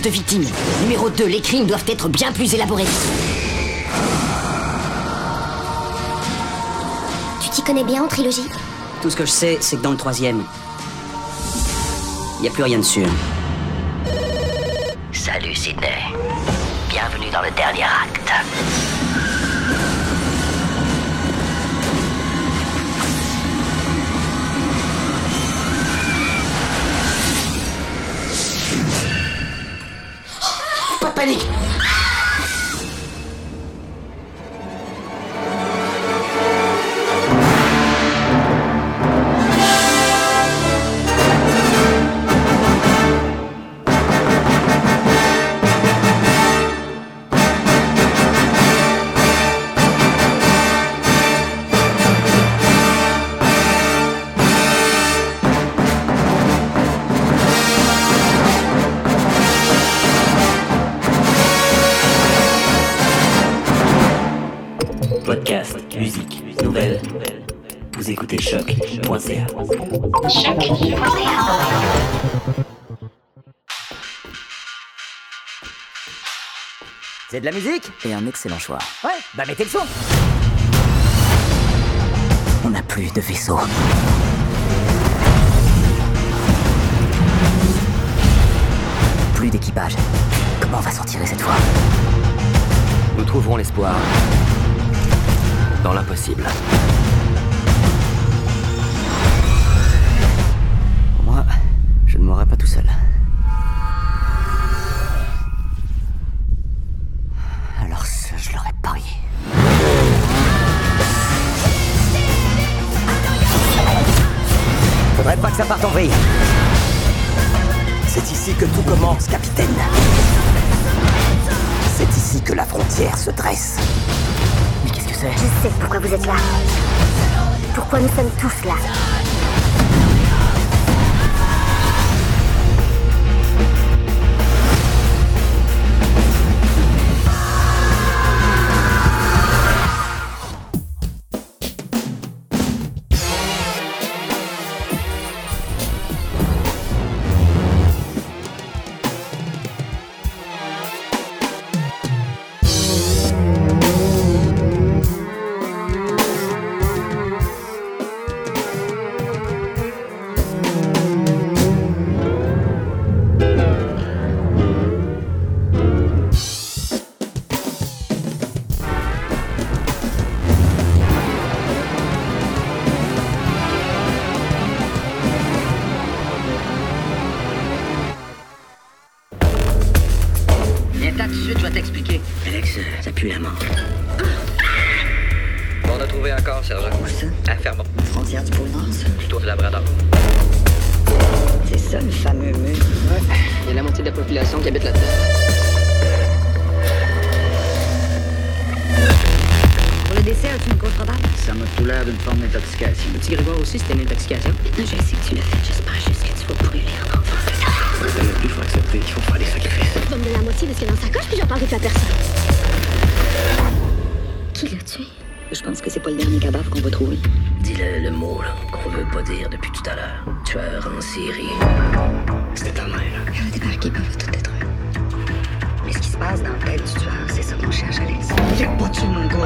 plus de victimes. Numéro 2, les crimes doivent être bien plus élaborés. Tu t'y connais bien en trilogie Tout ce que je sais, c'est que dans le troisième, il n'y a plus rien de sûr. Salut Sydney. Bienvenue dans le dernier acte. Pas de C'est de la musique Et un excellent choix. Ouais, bah mettez le son On n'a plus de vaisseau. Plus d'équipage. Comment on va s'en tirer cette fois? Nous trouverons l'espoir. Dans l'impossible. Pas que ça parte en vrille. C'est ici que tout commence, capitaine. C'est ici que la frontière se dresse. Mais qu'est-ce que c'est? Je sais pourquoi vous êtes là. Pourquoi nous sommes tous là. Pense que c'est pas le dernier cadavre qu'on va trouver. Dis-le le mot là, qu'on veut pas dire depuis tout à l'heure. Tueur en série. C'était ta mère. Elle a débarqué, puis elle va tout détruire. Mais ce qui se passe dans la tête du tueur, c'est ça qu'on cherche, Alex. Il a pas tué mon gars.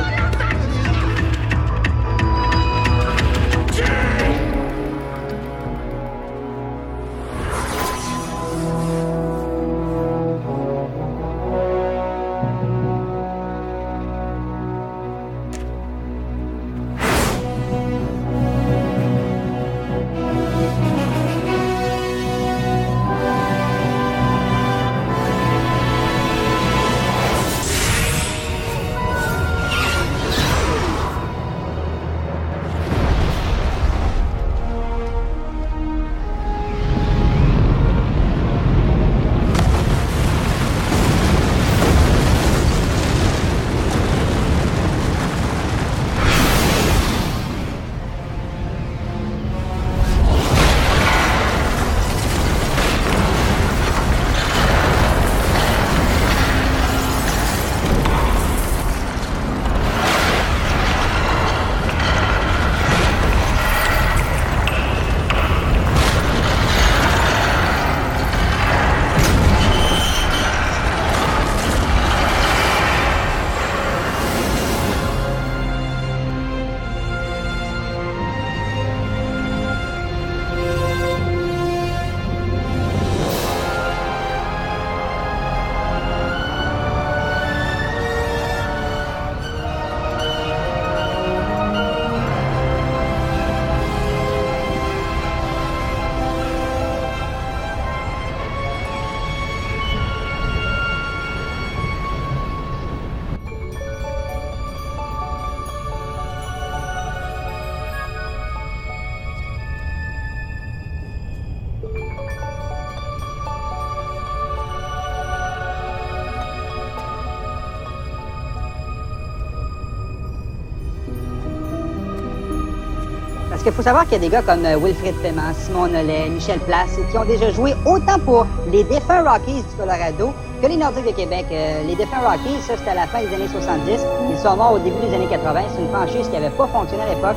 Qu'il faut savoir qu'il y a des gars comme euh, Wilfrid Paiement, Simon Nollet, Michel Place, qui ont déjà joué autant pour les défunts Rockies du Colorado que les Nordiques de Québec. Euh, les défunts Rockies, ça c'était à la fin des années 70. Ils sont morts au début des années 80. C'est une franchise qui n'avait pas fonctionné à l'époque.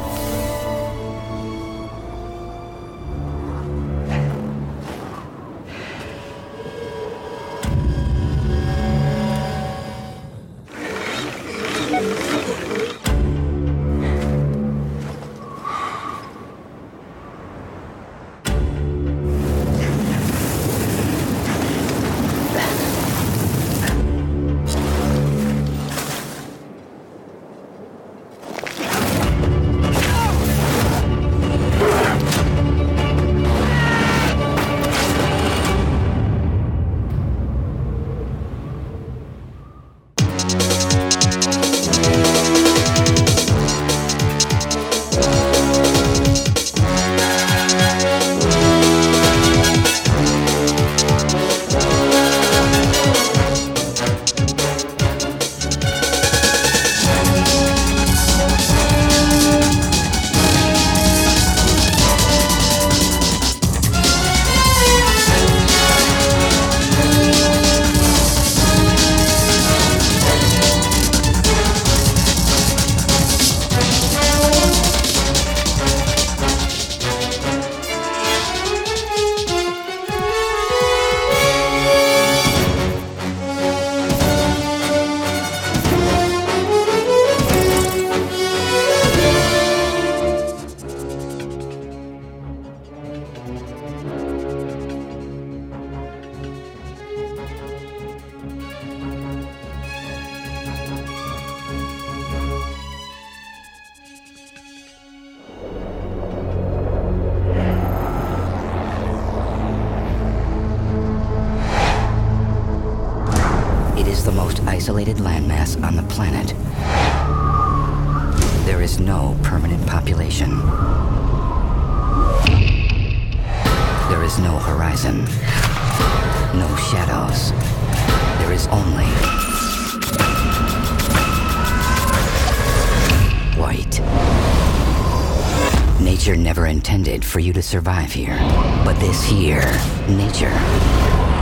To survive here. But this here, nature,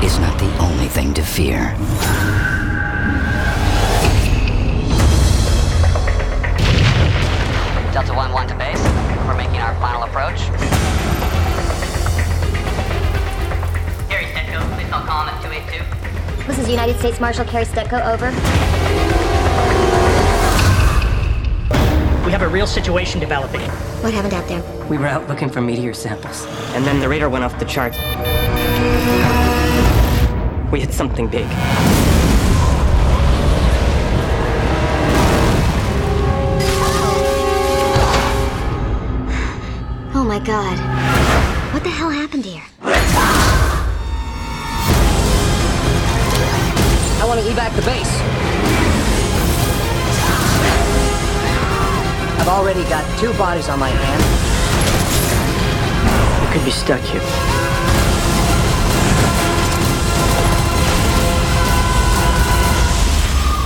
is not the only thing to fear. Delta 1 1 to base. We're making our final approach. Harry Stetco, please call column at 282. This is United States Marshal Carrie Stetko, over. We have a real situation developing. What happened out there? We were out looking for meteor samples. And then the radar went off the charts. We hit something big. Oh my god. What the hell happened here? I want to evac the base. I've already got two bodies on my hand. We could be stuck here.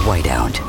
Whiteout.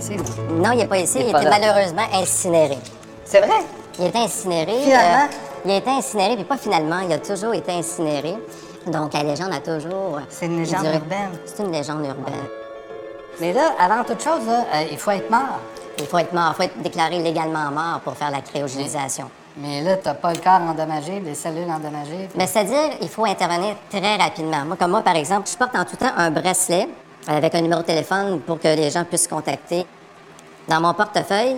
Ici. Non, il n'est pas ici. Il Il, était là. malheureusement incinéré. C'est vrai? Il est incinéré. Finalement? euh, il a été incinéré, puis pas finalement, il a toujours été incinéré. Donc, la légende a toujours. euh, C'est une légende duré. urbaine. C'est une légende urbaine. Mais là, avant toute chose, là, euh, il faut être mort. Il faut être mort, il faut être déclaré légalement mort pour faire la cryogénisation. Mais là, t'as pas le corps endommagé, les cellules endommagées. Mais c'est-à-dire, il faut intervenir très rapidement. Moi, comme moi, par exemple, je porte en tout temps un bracelet avec un numéro de téléphone pour que les gens puissent contacter. Dans mon portefeuille,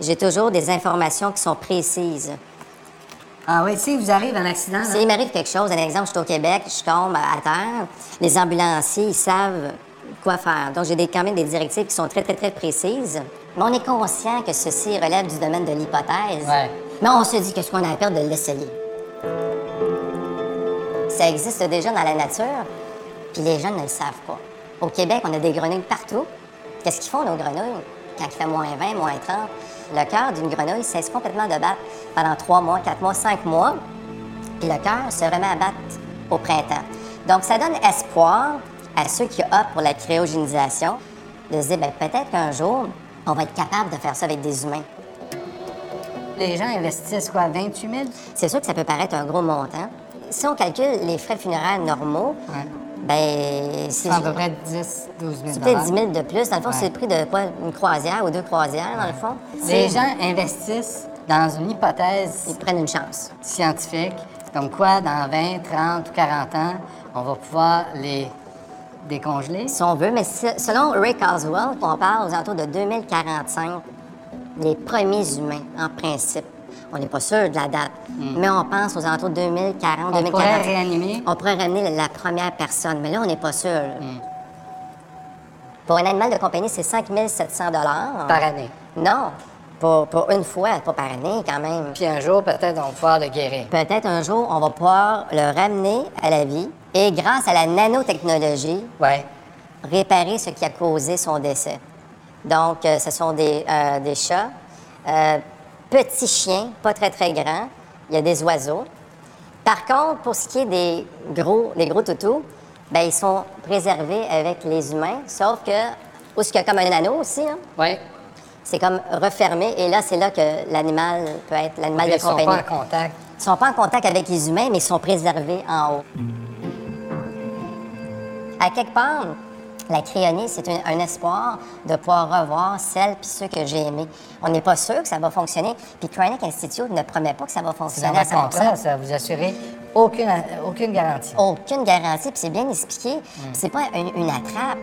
j'ai toujours des informations qui sont précises. Ah oui, si vous arrive un accident, S'il m'arrive quelque chose, un exemple, je suis au Québec, je tombe à terre, les ambulanciers, ils savent quoi faire. Donc, j'ai quand même des directives qui sont très, très, très précises. Mais on est conscient que ceci relève du domaine de l'hypothèse. Ouais. Mais on se dit que ce qu'on a à perdre de l'essayer. Ça existe déjà dans la nature, puis les gens ne le savent pas. Au Québec, on a des grenouilles partout. Qu'est-ce qu'ils font, nos grenouilles? Quand il fait moins 20, moins 30, le cœur d'une grenouille cesse complètement de battre pendant 3 mois, 4 mois, 5 mois, puis le cœur se remet à battre au printemps. Donc, ça donne espoir à ceux qui optent pour la cryogénisation de se dire, ben, peut-être qu'un jour, on va être capable de faire ça avec des humains. les gens investissent quoi, 28 000? C'est sûr que ça peut paraître un gros montant. Si on calcule les frais funéraires normaux, Ouais. Ben, c'est à peu près 10, 12 000 c'est peut-être 10 000 de plus. Dans le fond, Ouais. c'est le prix de quoi? Une croisière ou deux croisières, dans le fond? Les gens investissent dans une hypothèse Ils prennent une chance. scientifique, comme quoi dans 20, 30 ou 40 ans, on va pouvoir les décongeler. si on veut, mais se- selon Ray Carswell, on parle aux alentours de 2045, les premiers humains, en principe. On n'est pas sûr de la date, mais on pense aux alentours de 2040, Hmm. On 2045. pourrait réanimer. On pourrait ramener la première personne, mais là, on n'est pas sûr. Hmm. Pour un animal de compagnie, c'est 5 700 Par année. Non, pour, pour une fois, pas par année quand même. Puis un jour, peut-être, on va pouvoir le guérir. Peut-être un jour, on va pouvoir le ramener à la vie et grâce à la nanotechnologie, Ouais. réparer ce qui a causé son décès. Donc, euh, ce sont des, euh, des chats, euh, petits chiens, pas très, très grands. Il y a des oiseaux. Par contre, pour ce qui est des gros, des gros toutous, ben, ils sont préservés avec les humains, sauf que, où ce qu'il y a comme un anneau aussi, hein, Ouais. c'est comme refermé, et là, c'est là que l'animal peut être l'animal de Ils sont compagnie. pas en contact. Ils sont pas en contact avec les humains, mais ils sont préservés en haut. À quelque part, la cryonie, c'est un, un espoir de pouvoir revoir celles puis ceux que j'ai aimés. On n'est pas sûr que ça va fonctionner. Puis Chronic Institute ne promet pas que ça va fonctionner à le 100%. contrat, ça vous assurez aucune, aucune garantie. Aucune garantie, puis c'est bien expliqué. C'est pas une, une attrape.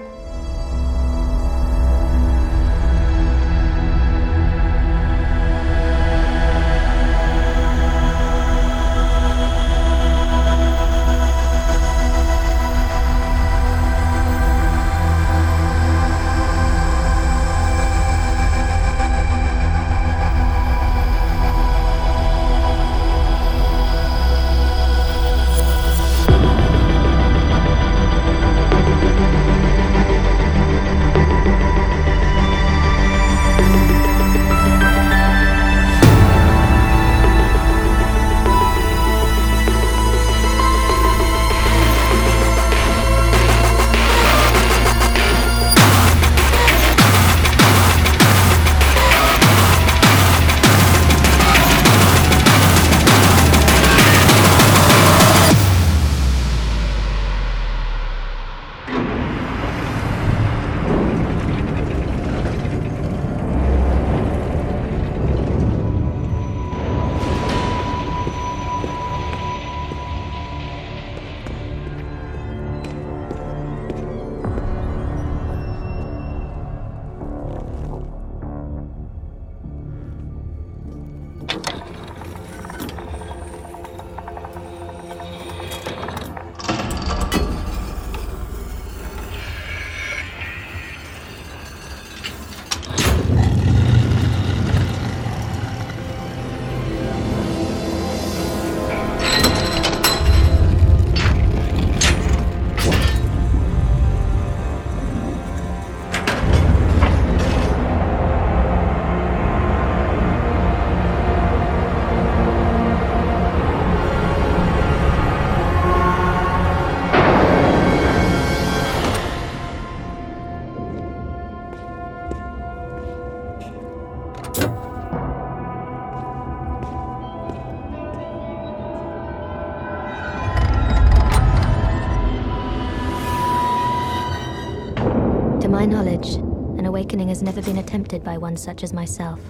Awakening has never been attempted by one such as myself.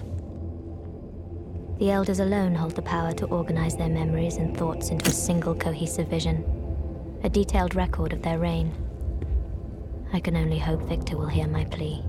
The Elders alone hold the power to organize their memories and thoughts into a single cohesive vision, a detailed record of their reign. I can only hope Victor will hear my plea.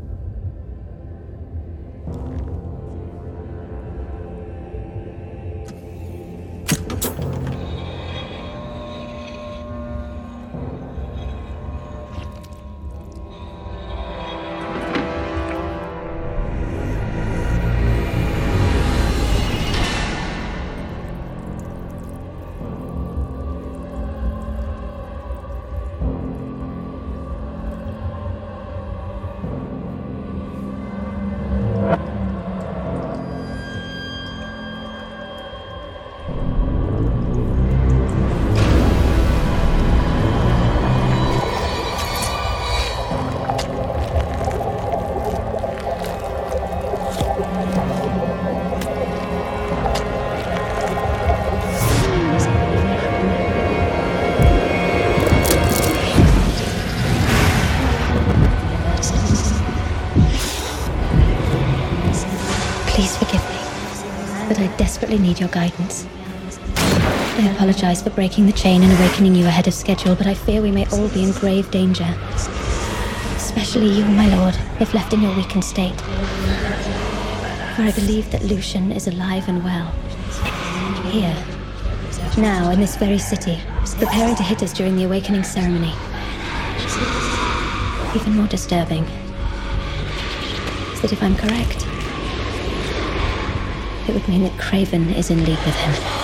Desperately need your guidance. I apologize for breaking the chain and awakening you ahead of schedule, but I fear we may all be in grave danger. Especially you, my lord, if left in your weakened state. For I believe that Lucian is alive and well. Here. Now, in this very city, preparing to hit us during the awakening ceremony. Even more disturbing is that if I'm correct, it would mean that Craven is in league with him.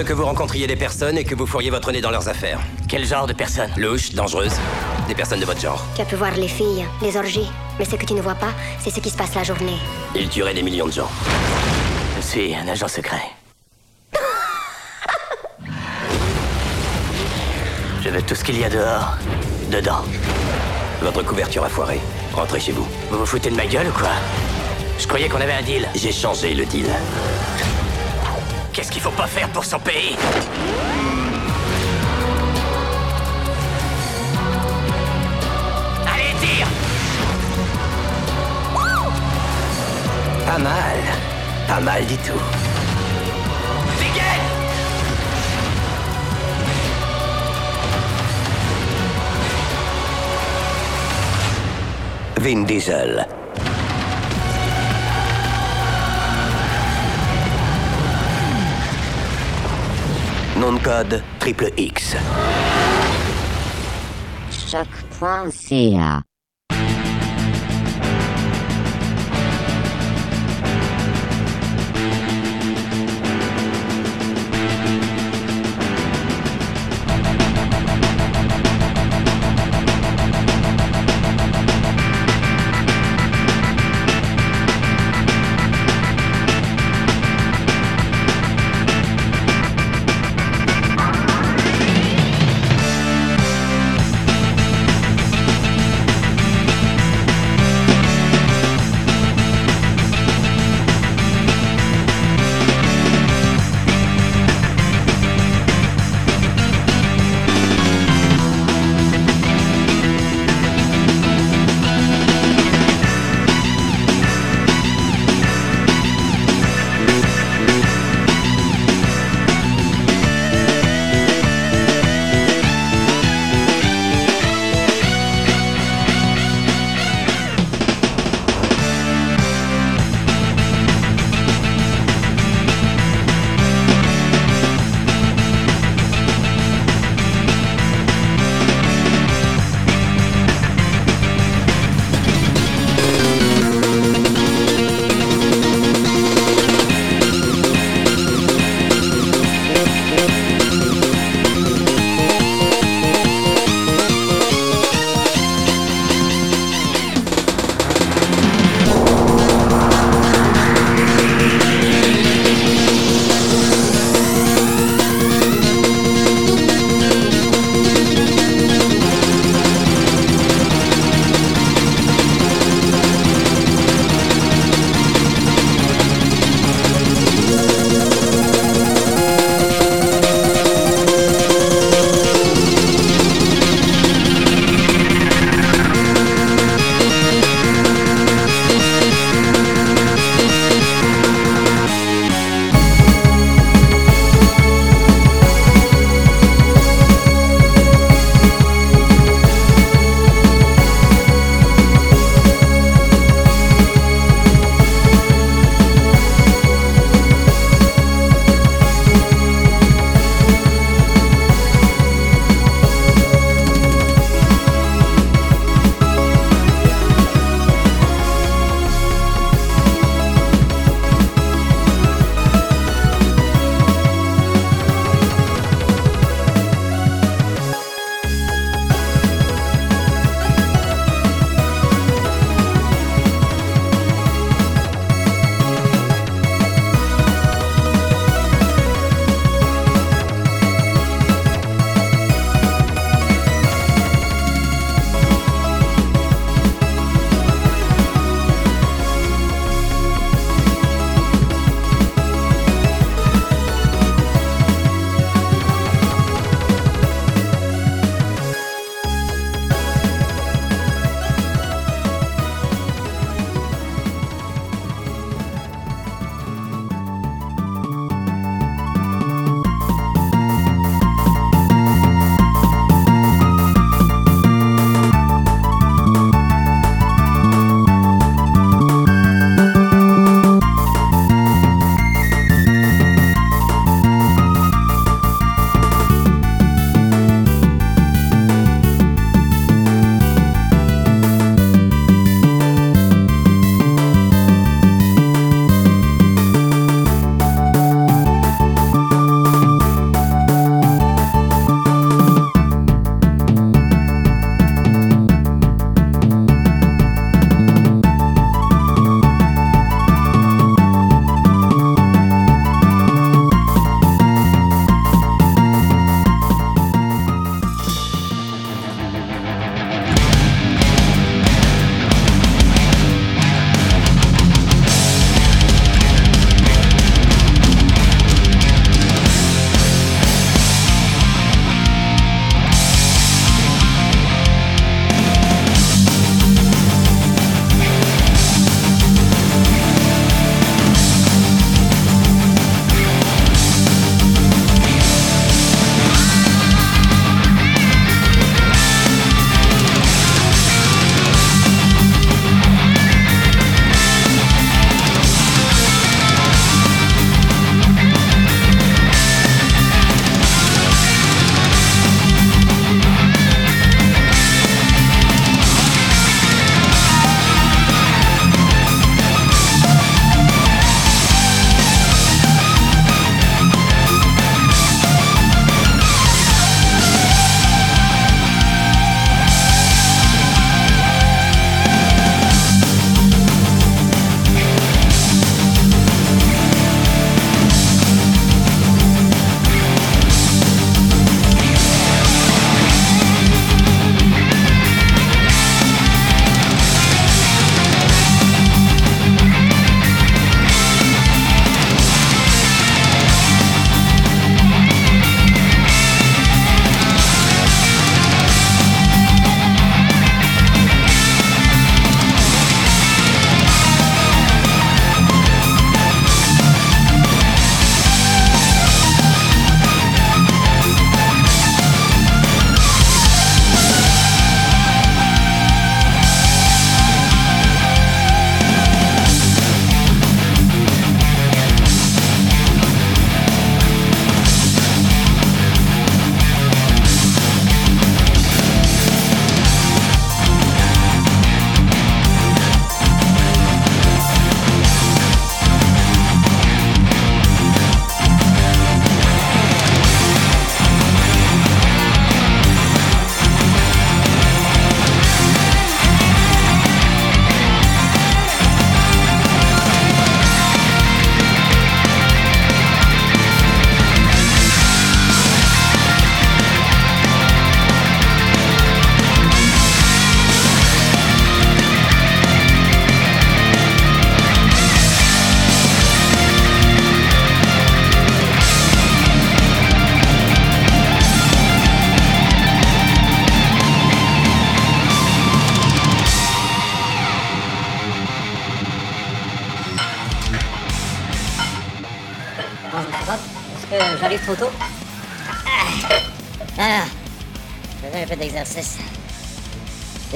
Veux que vous rencontriez des personnes et que vous fourriez votre nez dans leurs affaires. Quel genre de personnes? Louches, dangereuses, des personnes de votre genre. Tu as pu voir les filles, les orgies. Mais ce que tu ne vois pas, c'est ce qui se passe la journée. Ils tueraient des millions de gens. Je suis un agent secret. Je veux tout ce qu'il y a dehors, dedans. Votre couverture a foiré. Rentrez chez vous. Vous vous foutez de ma gueule ou quoi? Je croyais qu'on avait un deal. J'ai changé le deal. Qu'est-ce qu'il faut pas faire pour son pays Allez, tire Pas mal. Pas mal du tout. Vin Diesel. Nom de code triple X. Choc.ca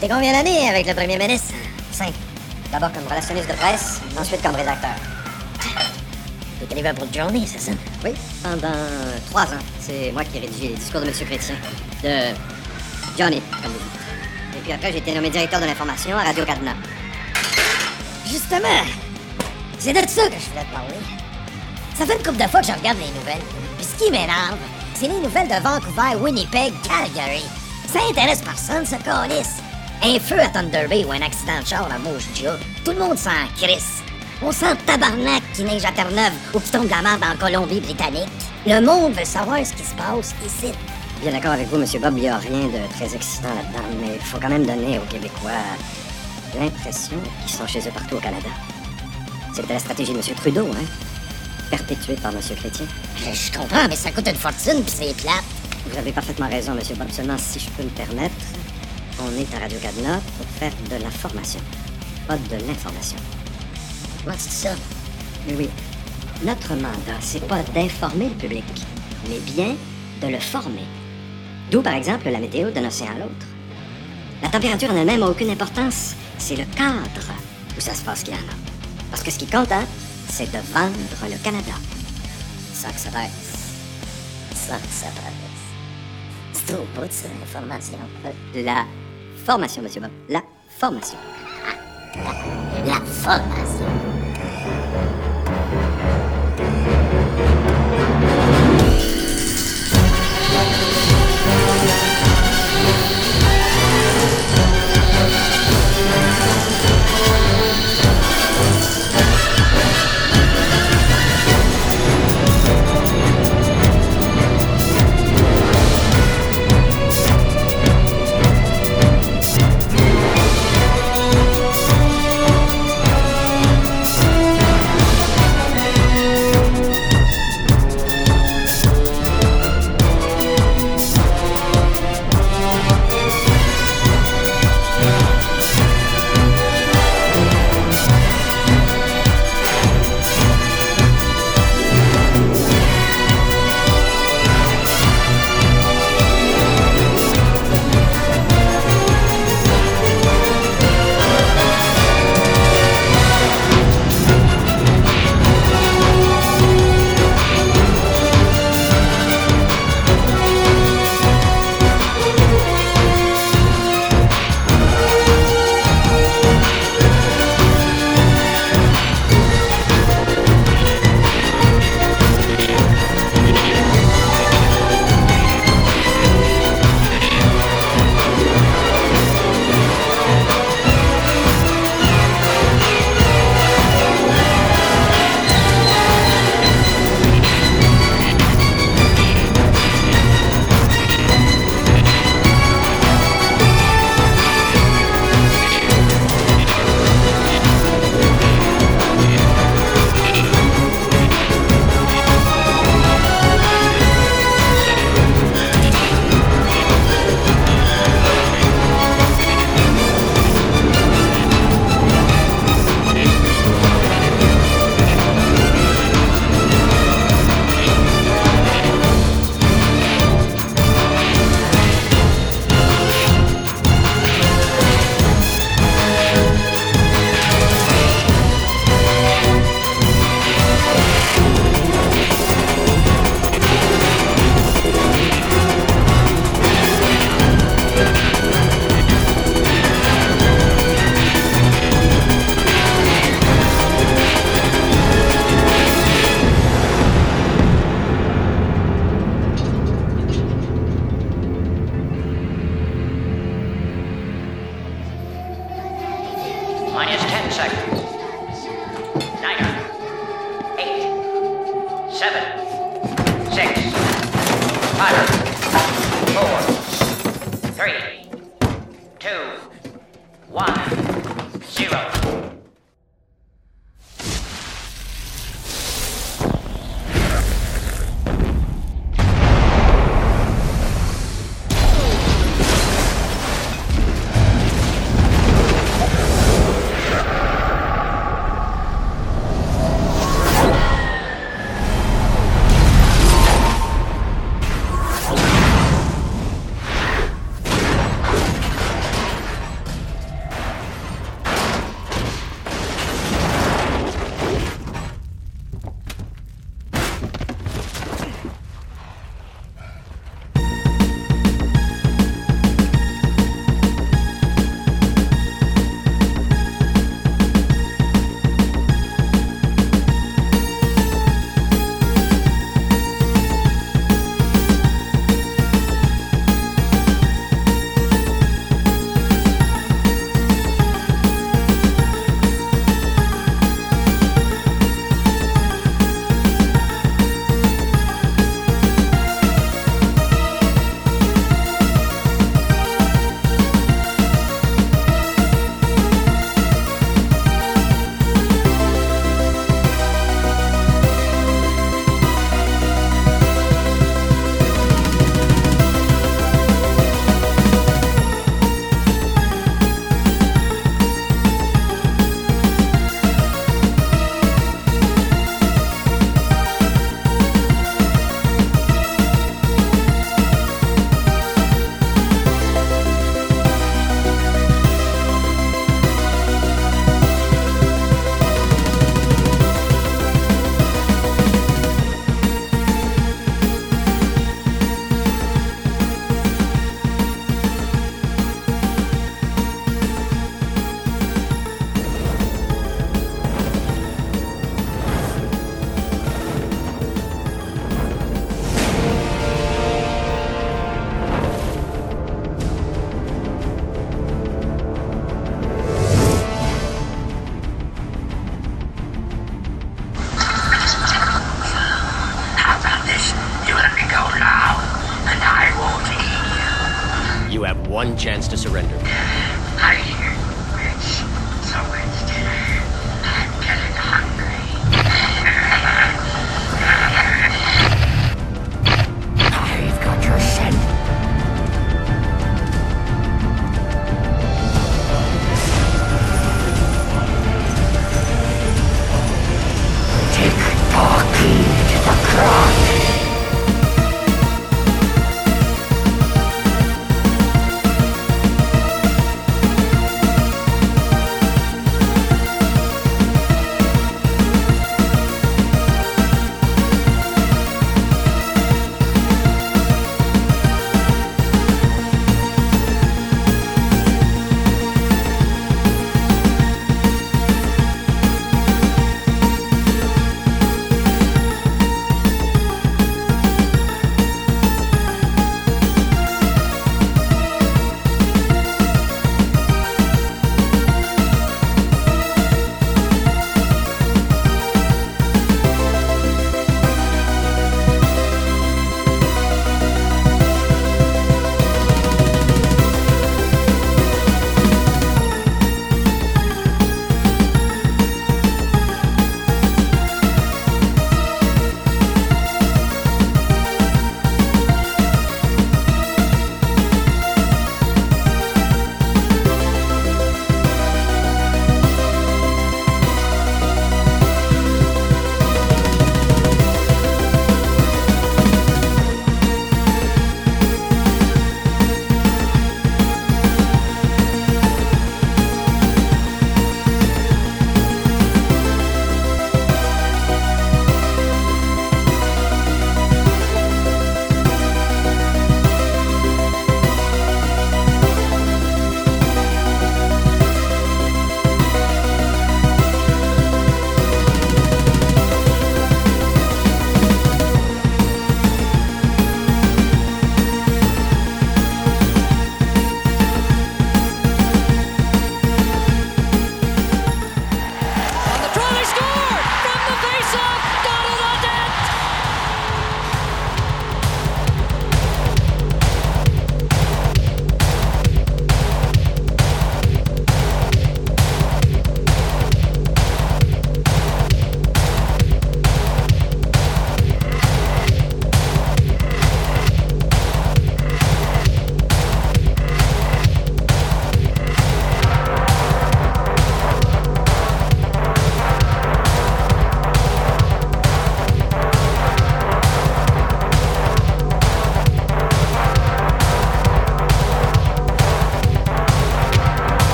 T'étais combien d'années avec le premier ministre? Cinq. D'abord comme relationniste de presse, ensuite comme rédacteur. T'étais Liverpool Journey, c'est ça? Oui, pendant trois ans. C'est moi qui ai rédigé les discours de M. Chrétien. De Johnny, comme vous dites. Et puis après, j'ai été nommé directeur de l'information à Radio Cadena. Justement, c'est de ça que je voulais te parler. Ça fait une couple de fois que je regarde les nouvelles. Puis ce qui m'énerve, c'est les nouvelles de Vancouver, Winnipeg, Calgary. Ça intéresse personne, ce calice. Un feu à Thunder Bay ou un accident de char à Moose-Jaw, tout le monde s'en crisse. On sent tabarnak qui neige à Terre-Neuve ou qui tombe de la merde en Colombie-Britannique. Le monde veut savoir ce qui se passe ici. Bien d'accord avec vous, M. Bob, il n'y a rien de très excitant là-dedans, mais il faut quand même donner aux Québécois l'impression qu'ils sont chez eux partout au Canada. C'était la stratégie de M. Trudeau, hein? Perpétuée par M. Chrétien. Je comprends, mais ça coûte une fortune, puis c'est plate. Vous avez parfaitement raison, M. Bob. Seulement, si je peux me permettre, on est à Radio-Canada pour faire de la formation, pas de l'information. Dis ça? Oui, oui. Notre mandat, c'est pas d'informer le public, mais bien de le former. D'où, par exemple, la météo d'un océan à l'autre. La température en elle-même n'a aucune importance. C'est le cadre où ça se passe qui en a. Parce que ce qui compte, hein, c'est de vendre le Canada. Ça que ça baisse. Ça que ça baisse. C'est trop beau de ça, l'information. La formation, monsieur Bob. La formation. La, la formation.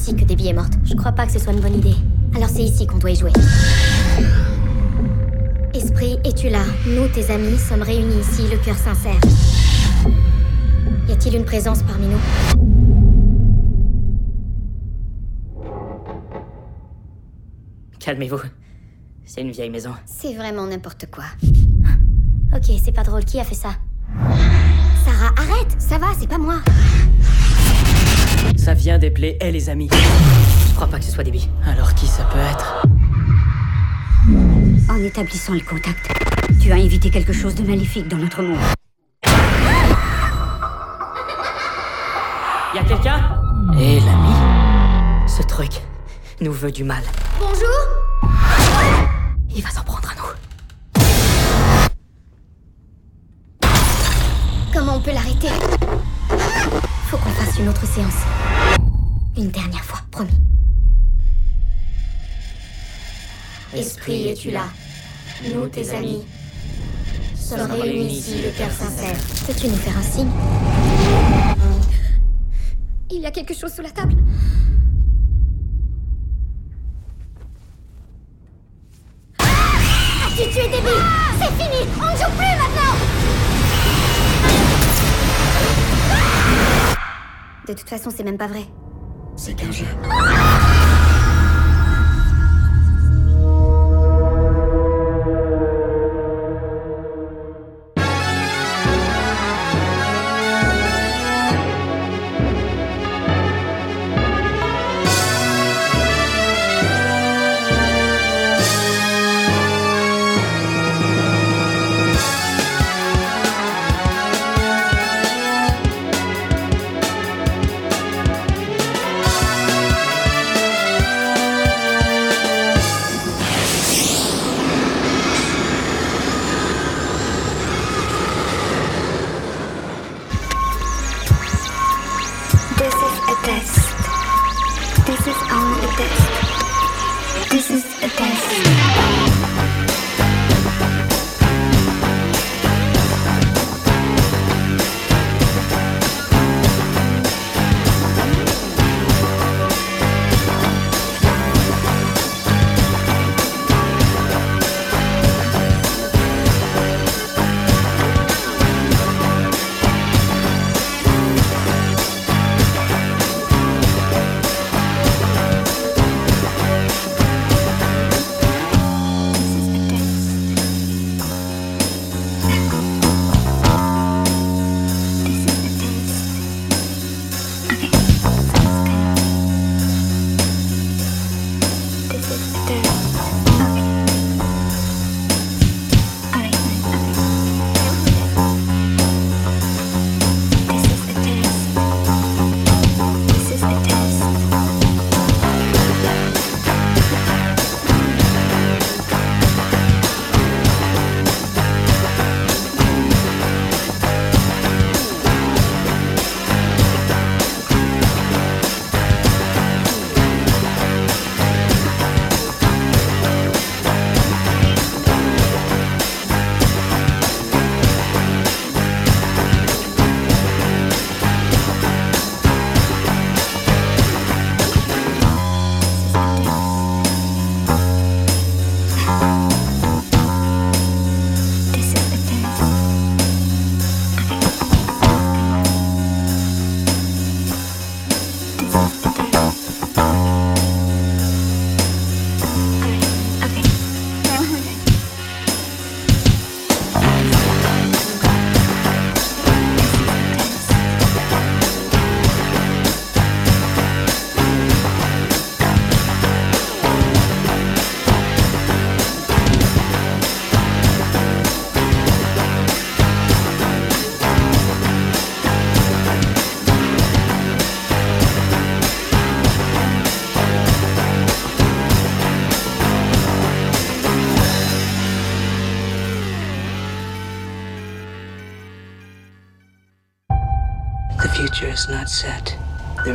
Ici que Debbie est morte. Je crois pas que ce soit une bonne idée. Alors c'est ici qu'on doit y jouer. Esprit, es-tu là? Nous, tes amis, sommes réunis ici, le cœur sincère. Y a-t-il une présence parmi nous? Calmez-vous. C'est une vieille maison. C'est vraiment n'importe quoi. Ok, c'est pas drôle. Qui a fait ça? Sarah, arrête Ça va, c'est pas moi. Ça vient des plaies et les amis. Je crois pas que ce soit Debbie. Alors qui ça peut être? En établissant le contact, tu as invité quelque chose de maléfique dans notre monde. Y a quelqu'un? Et l'ami Ce truc nous veut du mal. Bonjour Il va s'en prendre à nous. Comment on peut l'arrêter? Faut qu'on fasse une autre séance. Une dernière fois, promis. Esprit, es-tu là? Nous, tes amis, sommes réunis ici, le cœur sincère. Peux-tu nous faire un signe? Il y a quelque chose sous la table. As-tu tué Debbie? C'est fini On ne joue plus maintenant De toute façon, c'est même pas vrai. C'est qu'un jeu.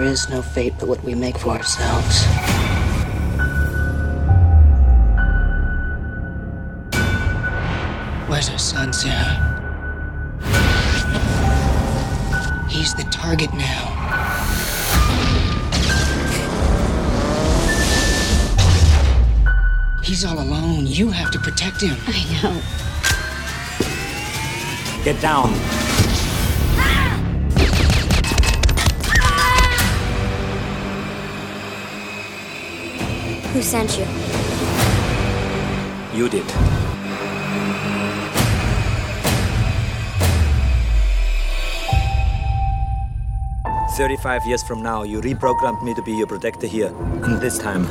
Is no fate but what we make for ourselves. Where's our son, Sarah? He's the target now. He's all alone. You have to protect him. I know. Get down. Who sent you? You did. Thirty-five years from now, you reprogrammed me to be your protector here, and this time,